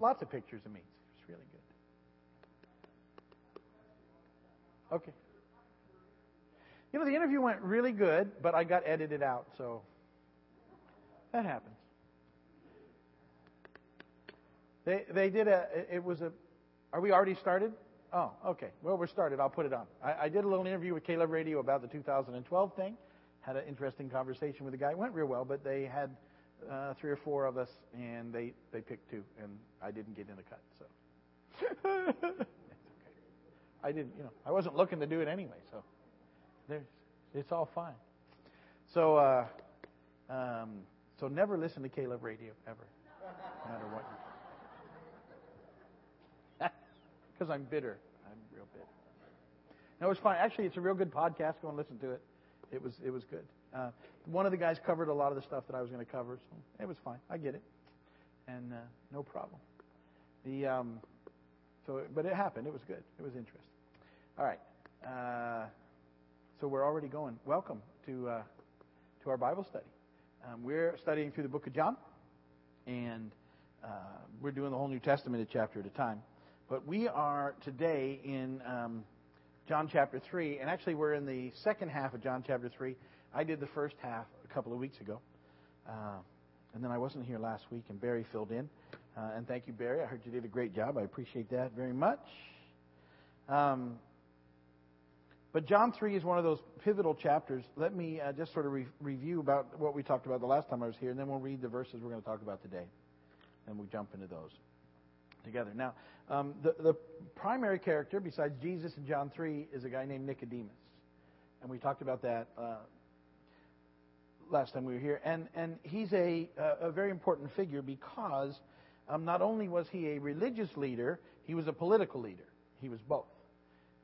lots of pictures of me. It's really good. Okay. You know, the interview went really good, but I got edited out, so that happens. They they did a it was a are we already started? Oh, okay. Well, we're started. I'll put it on. I, I did a little interview with Caleb Radio about the 2012 thing. Had an interesting conversation with the guy. It went real well, but they had uh, three or four of us, and they they picked two, and I didn't get in the cut. So it's okay. I didn't, you know, I wasn't looking to do it anyway. So there's, it's all fine. So uh, um, so never listen to Caleb Radio ever, no matter what. Because I'm bitter. I'm real bitter. No, it was fine. Actually, it's a real good podcast. Go and listen to it. It was it was good. Uh, one of the guys covered a lot of the stuff that I was going to cover, so it was fine. I get it, and uh, no problem. The um, so, but it happened. It was good. It was interesting. All right. Uh, so we're already going. Welcome to uh, to our Bible study. Um, we're studying through the book of John, and uh, we're doing the whole New Testament a chapter at a time. But we are today in um, John chapter 3, and actually we're in the second half of John chapter 3. I did the first half a couple of weeks ago. Uh, and then I wasn't here last week, and Barry filled in. Uh, and thank you, Barry. I heard you did a great job. I appreciate that very much. Um, but John 3 is one of those pivotal chapters. Let me uh, just sort of re- review about what we talked about the last time I was here, and then we'll read the verses we're going to talk about today. And we'll jump into those together. Now, um, the, the primary character, besides Jesus in John 3, is a guy named Nicodemus. And we talked about that uh, last time we were here. And, and he's a, a very important figure because um, not only was he a religious leader, he was a political leader. He was both.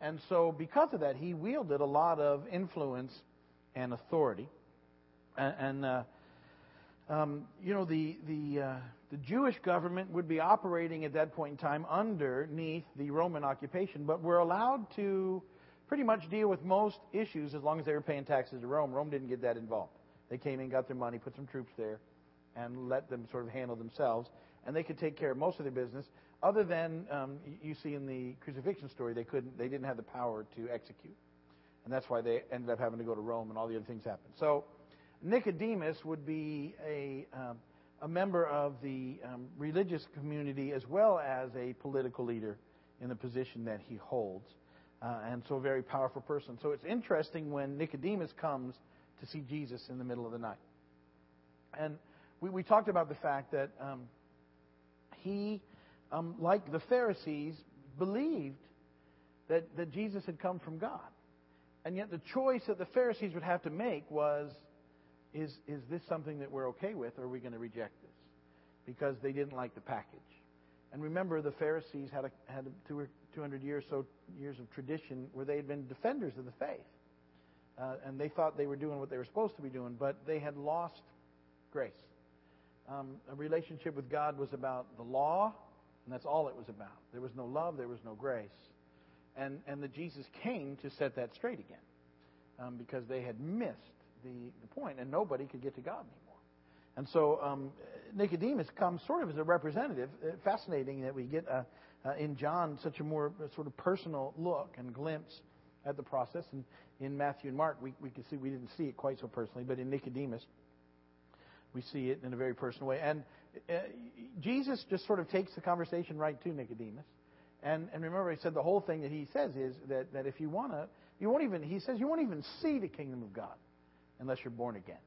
And so, because of that, he wielded a lot of influence and authority. And, and uh, um, you know, the, the, uh, the Jewish government would be operating at that point in time underneath the Roman occupation, but were allowed to pretty much deal with most issues as long as they were paying taxes to Rome. Rome didn't get that involved. They came in, got their money, put some troops there, and let them sort of handle themselves. And they could take care of most of their business, other than um, you see in the crucifixion story, they couldn't, they didn't have the power to execute, and that's why they ended up having to go to Rome, and all the other things happened. So Nicodemus would be a um, a member of the um, religious community as well as a political leader in the position that he holds. Uh, and so a very powerful person. So it's interesting when Nicodemus comes to see Jesus in the middle of the night. And we, we talked about the fact that um, he, um, like the Pharisees, believed that, that Jesus had come from God. And yet the choice that the Pharisees would have to make was is, is this something that we're okay with, or are we going to reject this? Because they didn't like the package. And remember, the Pharisees had, a, had a two or 200 years so years of tradition where they had been defenders of the faith. Uh, and they thought they were doing what they were supposed to be doing, but they had lost grace. Um, a relationship with God was about the law, and that's all it was about. There was no love, there was no grace. And, and that Jesus came to set that straight again um, because they had missed the, the point, and nobody could get to God anymore. And so um, Nicodemus comes sort of as a representative. Uh, fascinating that we get uh, in John such a more sort of personal look and glimpse at the process. And in Matthew and Mark, we, we can see we didn't see it quite so personally, but in Nicodemus, we see it in a very personal way. And uh, Jesus just sort of takes the conversation right to Nicodemus. And, and remember, he said the whole thing that he says is that, that if you want to, you won't even, he says, you won't even see the kingdom of God unless you're born again.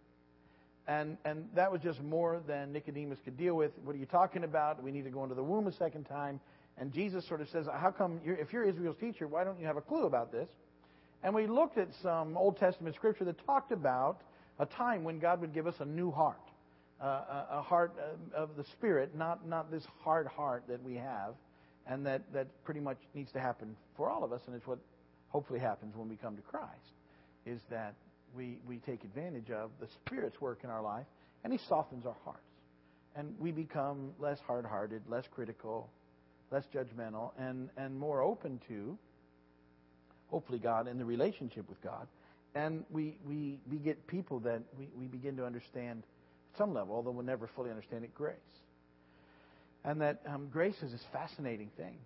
And, and that was just more than Nicodemus could deal with. What are you talking about? We need to go into the womb a second time. And Jesus sort of says, How come, you're, if you're Israel's teacher, why don't you have a clue about this? And we looked at some Old Testament scripture that talked about a time when God would give us a new heart, uh, a, a heart of the Spirit, not, not this hard heart that we have, and that, that pretty much needs to happen for all of us, and it's what hopefully happens when we come to Christ, is that we, we take advantage of the Spirit's work in our life, and He softens our hearts. And we become less hard hearted, less critical, less judgmental, and, and more open to, hopefully, God and the relationship with God. And we, we, we get people that we, we begin to understand at some level, although we'll never fully understand it, grace. And that um, grace is this fascinating thing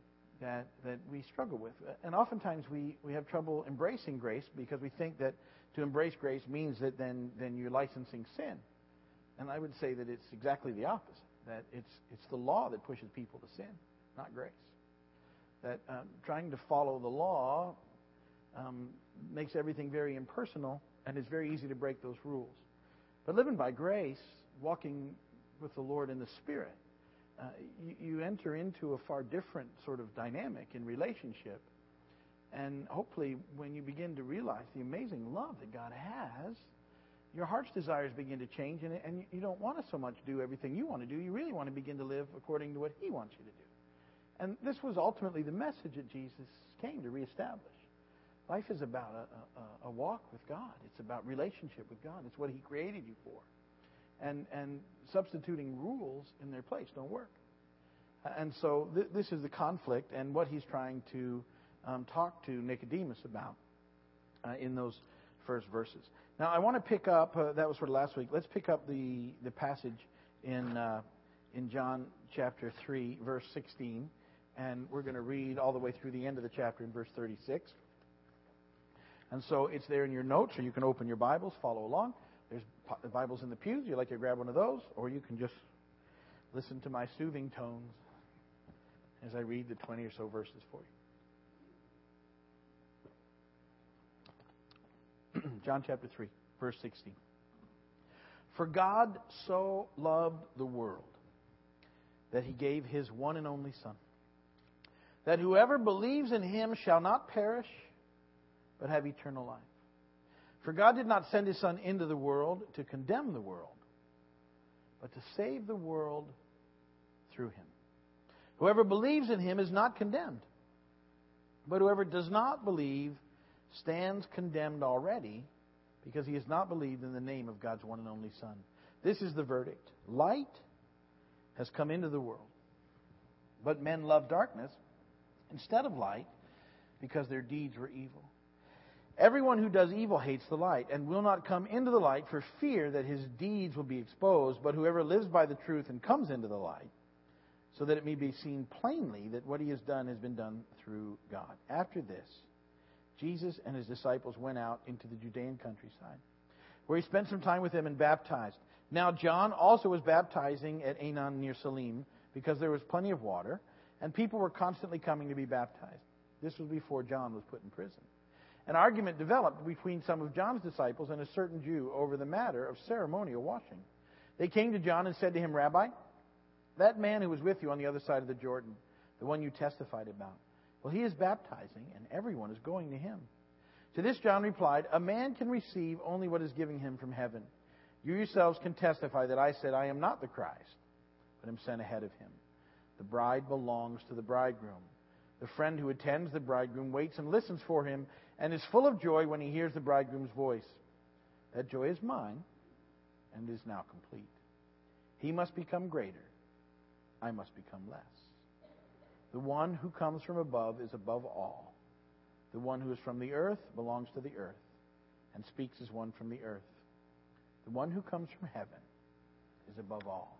that, that we struggle with. And oftentimes we, we have trouble embracing grace because we think that to embrace grace means that then, then you're licensing sin. And I would say that it's exactly the opposite. That it's, it's the law that pushes people to sin, not grace. That um, trying to follow the law um, makes everything very impersonal, and it's very easy to break those rules. But living by grace, walking with the Lord in the Spirit, uh, you, you enter into a far different sort of dynamic in relationship. And hopefully, when you begin to realize the amazing love that God has, your heart's desires begin to change, and, and you don't want to so much do everything you want to do. You really want to begin to live according to what He wants you to do. And this was ultimately the message that Jesus came to reestablish. Life is about a, a, a walk with God. It's about relationship with God. It's what He created you for and, and substituting rules in their place don't work. And so th- this is the conflict and what he's trying to um, talk to Nicodemus about uh, in those first verses. Now, I want to pick up, uh, that was for last week. Let's pick up the, the passage in, uh, in John chapter 3, verse 16. And we're going to read all the way through the end of the chapter in verse 36. And so it's there in your notes, or you can open your Bibles, follow along. There's Bibles in the pews. You'd like to grab one of those, or you can just listen to my soothing tones as I read the 20 or so verses for you. John chapter 3, verse 16. For God so loved the world that he gave his one and only Son, that whoever believes in him shall not perish, but have eternal life. For God did not send his Son into the world to condemn the world, but to save the world through him. Whoever believes in him is not condemned, but whoever does not believe stands condemned already because he has not believed in the name of God's one and only Son. This is the verdict. Light has come into the world, but men love darkness instead of light because their deeds were evil. Everyone who does evil hates the light and will not come into the light for fear that his deeds will be exposed. But whoever lives by the truth and comes into the light, so that it may be seen plainly that what he has done has been done through God. After this, Jesus and his disciples went out into the Judean countryside, where he spent some time with them and baptized. Now, John also was baptizing at Aenon near Salim because there was plenty of water, and people were constantly coming to be baptized. This was before John was put in prison. An argument developed between some of John's disciples and a certain Jew over the matter of ceremonial washing. They came to John and said to him, Rabbi, that man who was with you on the other side of the Jordan, the one you testified about, well, he is baptizing, and everyone is going to him. To this John replied, A man can receive only what is given him from heaven. You yourselves can testify that I said, I am not the Christ, but am sent ahead of him. The bride belongs to the bridegroom. The friend who attends the bridegroom waits and listens for him and is full of joy when he hears the bridegroom's voice. That joy is mine and is now complete. He must become greater. I must become less. The one who comes from above is above all. The one who is from the earth belongs to the earth and speaks as one from the earth. The one who comes from heaven is above all.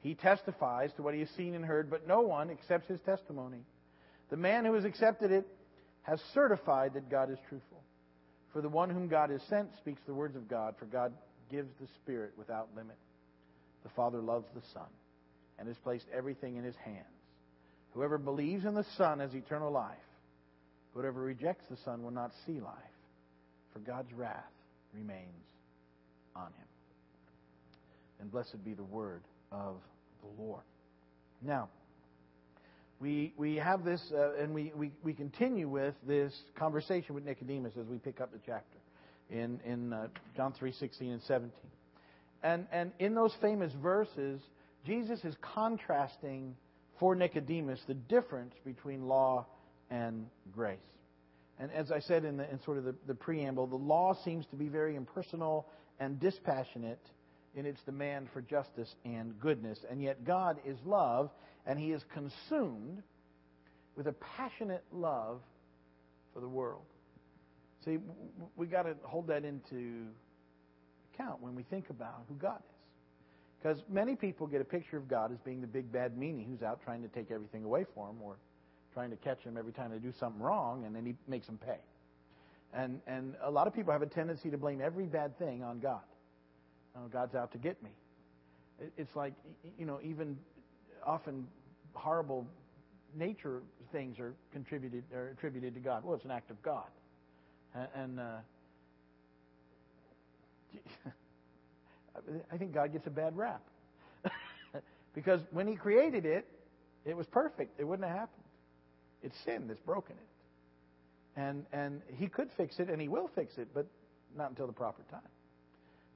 He testifies to what he has seen and heard, but no one accepts his testimony. The man who has accepted it has certified that God is truthful. For the one whom God has sent speaks the words of God, for God gives the Spirit without limit. The Father loves the Son and has placed everything in his hands. Whoever believes in the Son has eternal life. Whoever rejects the Son will not see life, for God's wrath remains on him. And blessed be the word of the Lord. Now, we, we have this, uh, and we, we, we continue with this conversation with Nicodemus as we pick up the chapter in, in uh, John 3 16 and 17. And, and in those famous verses, Jesus is contrasting for Nicodemus the difference between law and grace. And as I said in, the, in sort of the, the preamble, the law seems to be very impersonal and dispassionate in its demand for justice and goodness. And yet God is love, and he is consumed with a passionate love for the world. See, we've got to hold that into account when we think about who God is. Because many people get a picture of God as being the big bad meanie who's out trying to take everything away from them or trying to catch them every time they do something wrong and then he makes them pay. And, and a lot of people have a tendency to blame every bad thing on God. Oh, God's out to get me. It's like, you know, even often horrible nature things are contributed are attributed to God. Well, it's an act of God, and, uh, I think God gets a bad rap because when He created it, it was perfect. It wouldn't have happened. It's sin that's broken it, and and He could fix it, and He will fix it, but not until the proper time,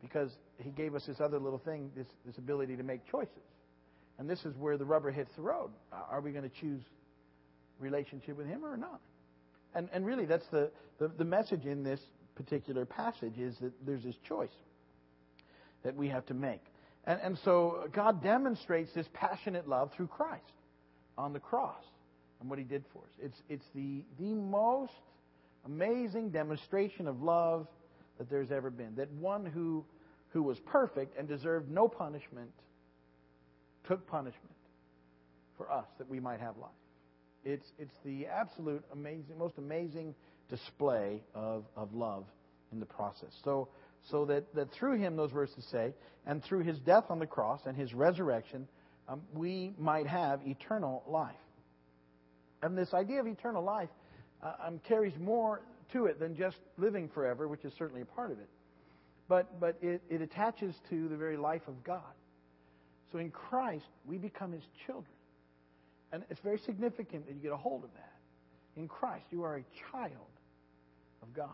because He gave us this other little thing, this this ability to make choices, and this is where the rubber hits the road. Are we going to choose relationship with Him or not? And, and really, that's the, the, the message in this particular passage is that there's this choice that we have to make. And, and so God demonstrates this passionate love through Christ on the cross and what He did for us. It's, it's the, the most amazing demonstration of love that there's ever been. That one who, who was perfect and deserved no punishment took punishment for us that we might have life. It's, it's the absolute amazing, most amazing display of, of love in the process. So, so that, that through him, those verses say, and through his death on the cross and his resurrection, um, we might have eternal life. And this idea of eternal life uh, um, carries more to it than just living forever, which is certainly a part of it. But, but it, it attaches to the very life of God. So in Christ, we become his children. And it's very significant that you get a hold of that. In Christ, you are a child of God,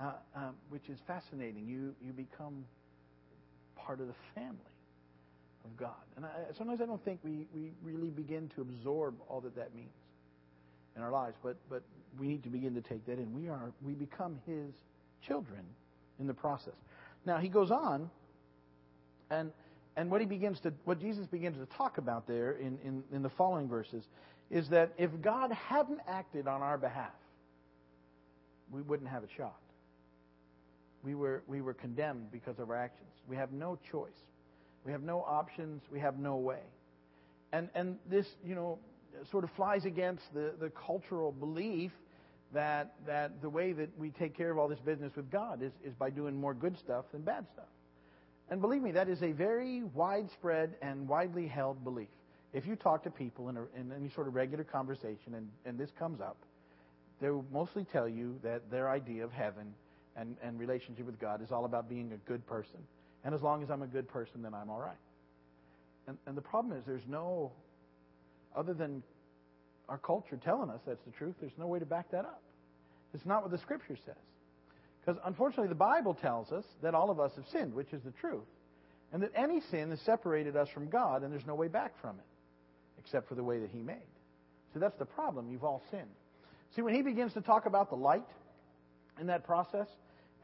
uh, um, which is fascinating. You, you become part of the family of God. And I, sometimes I don't think we, we really begin to absorb all that that means in our lives, but, but we need to begin to take that in. We, are, we become His children in the process. Now, he goes on, and and what he begins to, what Jesus begins to talk about there in, in, in the following verses is that if God hadn't acted on our behalf, we wouldn't have a shot. We were, we were condemned because of our actions. We have no choice. We have no options. We have no way. And, and this, you know, sort of flies against the, the cultural belief that, that the way that we take care of all this business with God is, is by doing more good stuff than bad stuff. And believe me, that is a very widespread and widely held belief. If you talk to people in, a, in any sort of regular conversation and, and this comes up, they will mostly tell you that their idea of heaven and, and relationship with God is all about being a good person. And as long as I'm a good person, then I'm all right. And, and the problem is there's no, other than our culture telling us that's the truth, there's no way to back that up. It's not what the Scripture says. Because unfortunately, the Bible tells us that all of us have sinned, which is the truth. And that any sin has separated us from God, and there's no way back from it, except for the way that He made. So that's the problem. You've all sinned. See, when He begins to talk about the light in that process,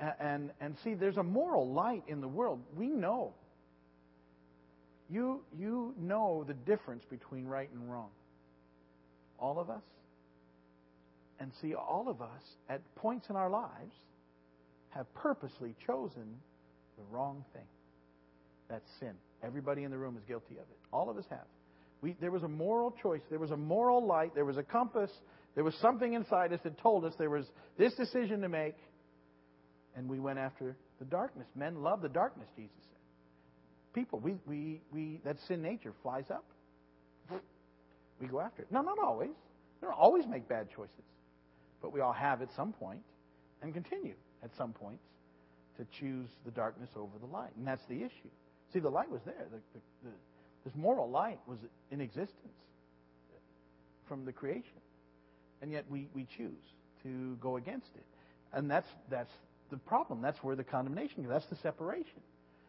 and, and, and see, there's a moral light in the world. We know. You, you know the difference between right and wrong. All of us. And see, all of us, at points in our lives, have purposely chosen the wrong thing. That's sin. Everybody in the room is guilty of it. All of us have. We, there was a moral choice. There was a moral light. There was a compass. There was something inside us that told us there was this decision to make. And we went after the darkness. Men love the darkness, Jesus said. People, we, we, we, that sin nature flies up. We go after it. No, not always. We don't always make bad choices. But we all have at some point and continue at some points to choose the darkness over the light. And that's the issue. See, the light was there. The, the, the, this moral light was in existence from the creation. And yet we, we choose to go against it. And that's, that's the problem. That's where the condemnation. That's the separation.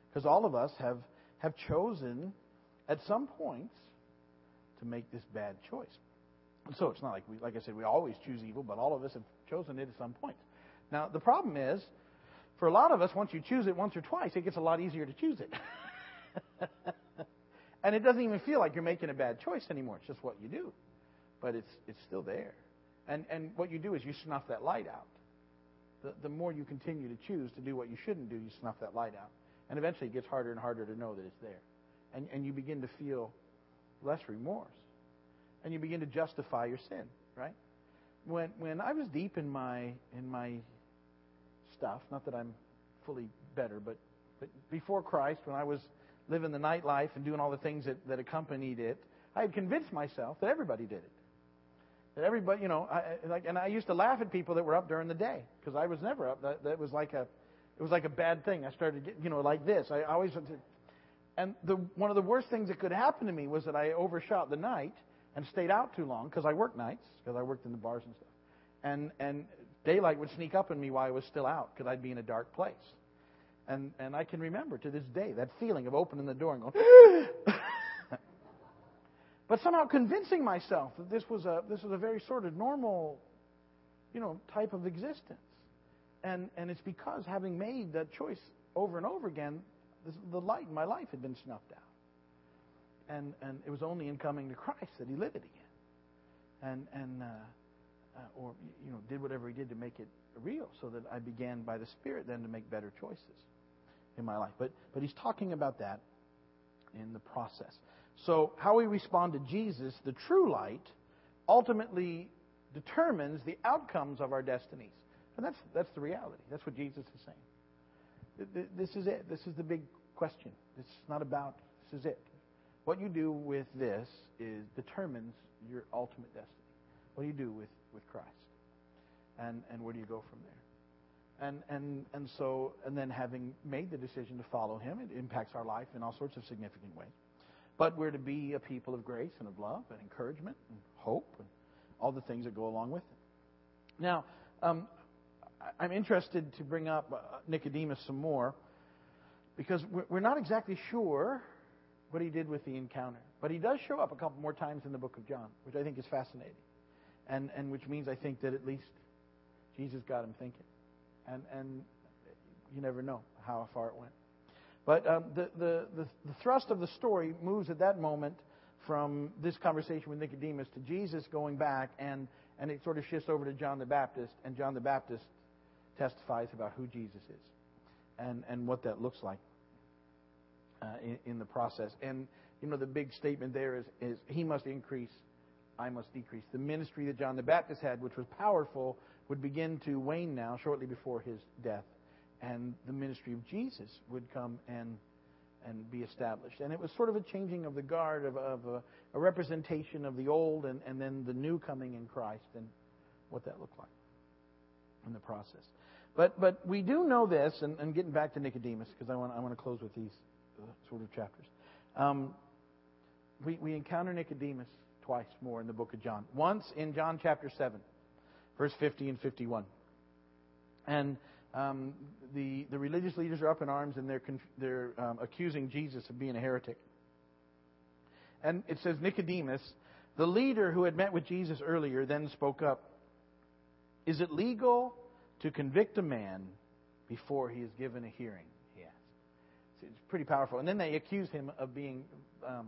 Because all of us have, have chosen at some points to make this bad choice. So it's not like we, like I said, we always choose evil, but all of us have chosen it at some point. Now, the problem is, for a lot of us, once you choose it once or twice, it gets a lot easier to choose it. and it doesn't even feel like you're making a bad choice anymore. It's just what you do. But it's, it's still there. And, and what you do is you snuff that light out. The, the more you continue to choose to do what you shouldn't do, you snuff that light out. And eventually it gets harder and harder to know that it's there. and, and you begin to feel less remorse. And you begin to justify your sin, right? When when I was deep in my in my stuff, not that I'm fully better, but but before Christ, when I was living the nightlife and doing all the things that, that accompanied it, I had convinced myself that everybody did it. That everybody, you know, I, like, and I used to laugh at people that were up during the day because I was never up. That, that was like a, it was like a bad thing. I started, get, you know, like this. I always, and the one of the worst things that could happen to me was that I overshot the night and stayed out too long because I worked nights because I worked in the bars and stuff, and and daylight would sneak up on me while I was still out because I'd be in a dark place. And and I can remember to this day that feeling of opening the door and going. but somehow convincing myself that this was a this was a very sort of normal, you know, type of existence, and and it's because having made that choice over and over again, this, the light in my life had been snuffed out, and and it was only in coming to Christ that He lit it again, and and uh, uh, or you know did whatever He did to make it real, so that I began by the Spirit then to make better choices in my life. But but He's talking about that in the process. So, how we respond to Jesus, the true light, ultimately determines the outcomes of our destinies. And that's, that's the reality. That's what Jesus is saying. This is it. This is the big question. It's not about, this is it. What you do with this is determines your ultimate destiny. What do you do with, with Christ? And, and where do you go from there? And, and, and so, and then having made the decision to follow him, it impacts our life in all sorts of significant ways. But we're to be a people of grace and of love and encouragement and hope and all the things that go along with it. Now, um, I'm interested to bring up uh, Nicodemus some more because we're not exactly sure what he did with the encounter. But he does show up a couple more times in the book of John, which I think is fascinating. And, and which means I think that at least Jesus got him thinking. And, and you never know how far it went. But um, the, the, the, the thrust of the story moves at that moment from this conversation with Nicodemus to Jesus going back, and, and it sort of shifts over to John the Baptist, and John the Baptist testifies about who Jesus is and, and what that looks like uh, in, in the process. And, you know, the big statement there is, is he must increase, I must decrease. The ministry that John the Baptist had, which was powerful, would begin to wane now shortly before his death and the ministry of Jesus would come and and be established. And it was sort of a changing of the guard of, of a, a, representation of the old and, and then the new coming in Christ and what that looked like in the process. But but we do know this, and, and getting back to Nicodemus because I want I want to close with these uh, sort of chapters. Um, we we encounter Nicodemus twice more in the book of John. Once in John chapter seven, verse fifty and fifty one, and um, the, the religious leaders are up in arms and they're, they're um, accusing Jesus of being a heretic. And it says Nicodemus, the leader who had met with Jesus earlier, then spoke up. Is it legal to convict a man before he is given a hearing? He asked. It's pretty powerful. And then they accuse him of being um,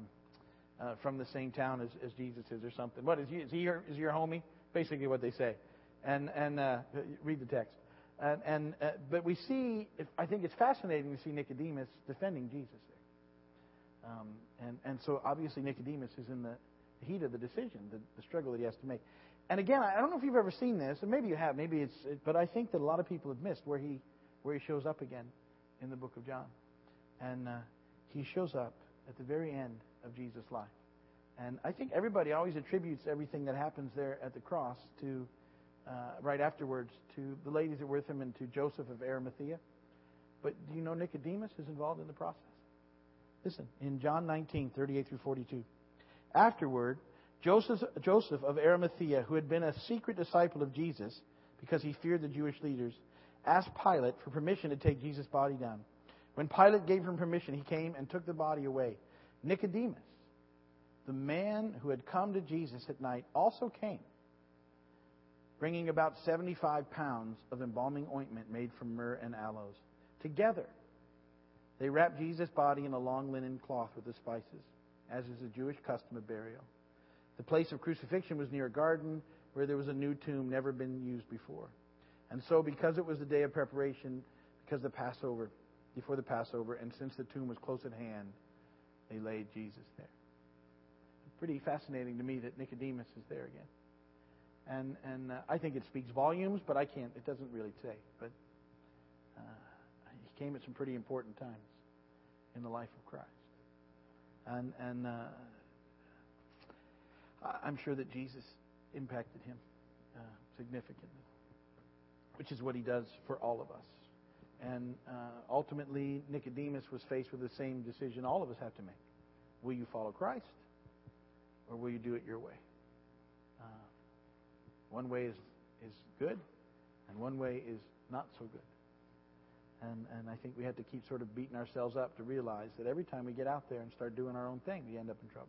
uh, from the same town as, as, Jesus is or something. What is he? Is he your, is your homie? Basically, what they say. And and uh, read the text. And, and uh, but we see, I think it's fascinating to see Nicodemus defending Jesus there. Um, and, and so obviously Nicodemus is in the heat of the decision, the, the struggle that he has to make. And again, I don't know if you've ever seen this, and maybe you have, maybe it's, but I think that a lot of people have missed where he, where he shows up again in the book of John. And uh, he shows up at the very end of Jesus' life. And I think everybody always attributes everything that happens there at the cross to uh, right afterwards to the ladies that were with him and to Joseph of Arimathea. But do you know Nicodemus is involved in the process? Listen, in John 19, 38 through 42. Afterward, Joseph, Joseph of Arimathea, who had been a secret disciple of Jesus because he feared the Jewish leaders, asked Pilate for permission to take Jesus' body down. When Pilate gave him permission, he came and took the body away. Nicodemus, the man who had come to Jesus at night, also came bringing about 75 pounds of embalming ointment made from myrrh and aloes. Together, they wrapped Jesus' body in a long linen cloth with the spices, as is the Jewish custom of burial. The place of crucifixion was near a garden where there was a new tomb never been used before. And so, because it was the day of preparation, because the Passover, before the Passover, and since the tomb was close at hand, they laid Jesus there. Pretty fascinating to me that Nicodemus is there again. And, and uh, I think it speaks volumes, but I can't, it doesn't really say. But uh, he came at some pretty important times in the life of Christ. And, and uh, I'm sure that Jesus impacted him uh, significantly, which is what he does for all of us. And uh, ultimately, Nicodemus was faced with the same decision all of us have to make. Will you follow Christ or will you do it your way? Uh, one way is, is good, and one way is not so good. And, and I think we have to keep sort of beating ourselves up to realize that every time we get out there and start doing our own thing, we end up in trouble.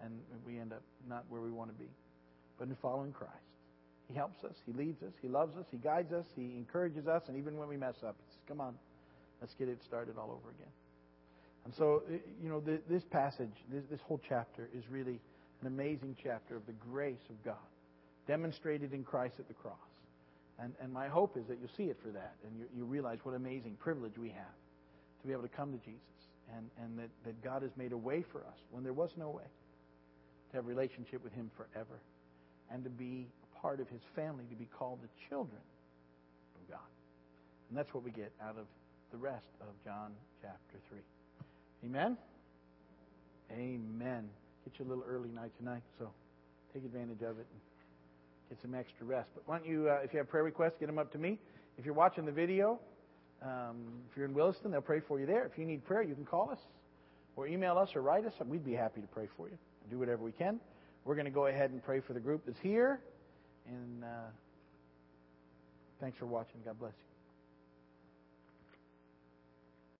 And we end up not where we want to be. But in following Christ, He helps us, He leads us, He loves us, He guides us, He encourages us, and even when we mess up, He says, Come on, let's get it started all over again. And so, uh, you know, this passage, this whole chapter is really an amazing chapter of the grace of God demonstrated in Christ at the cross. And, and my hope is that you'll see it for that and you, you realize what amazing privilege we have to be able to come to Jesus and, and that, that God has made a way for us when there was no way to have relationship with Him forever and to be a part of His family, to be called the children of God. And that's what we get out of the rest of John chapter 3. Amen? Amen. Get you a little early night tonight, so take advantage of it and get some extra rest. But why don't you, uh, if you have prayer requests, get them up to me. If you're watching the video, um, if you're in Williston, they'll pray for you there. If you need prayer, you can call us or email us or write us. We'd be happy to pray for you do whatever we can. We're going to go ahead and pray for the group that's here. And uh, thanks for watching. God bless you.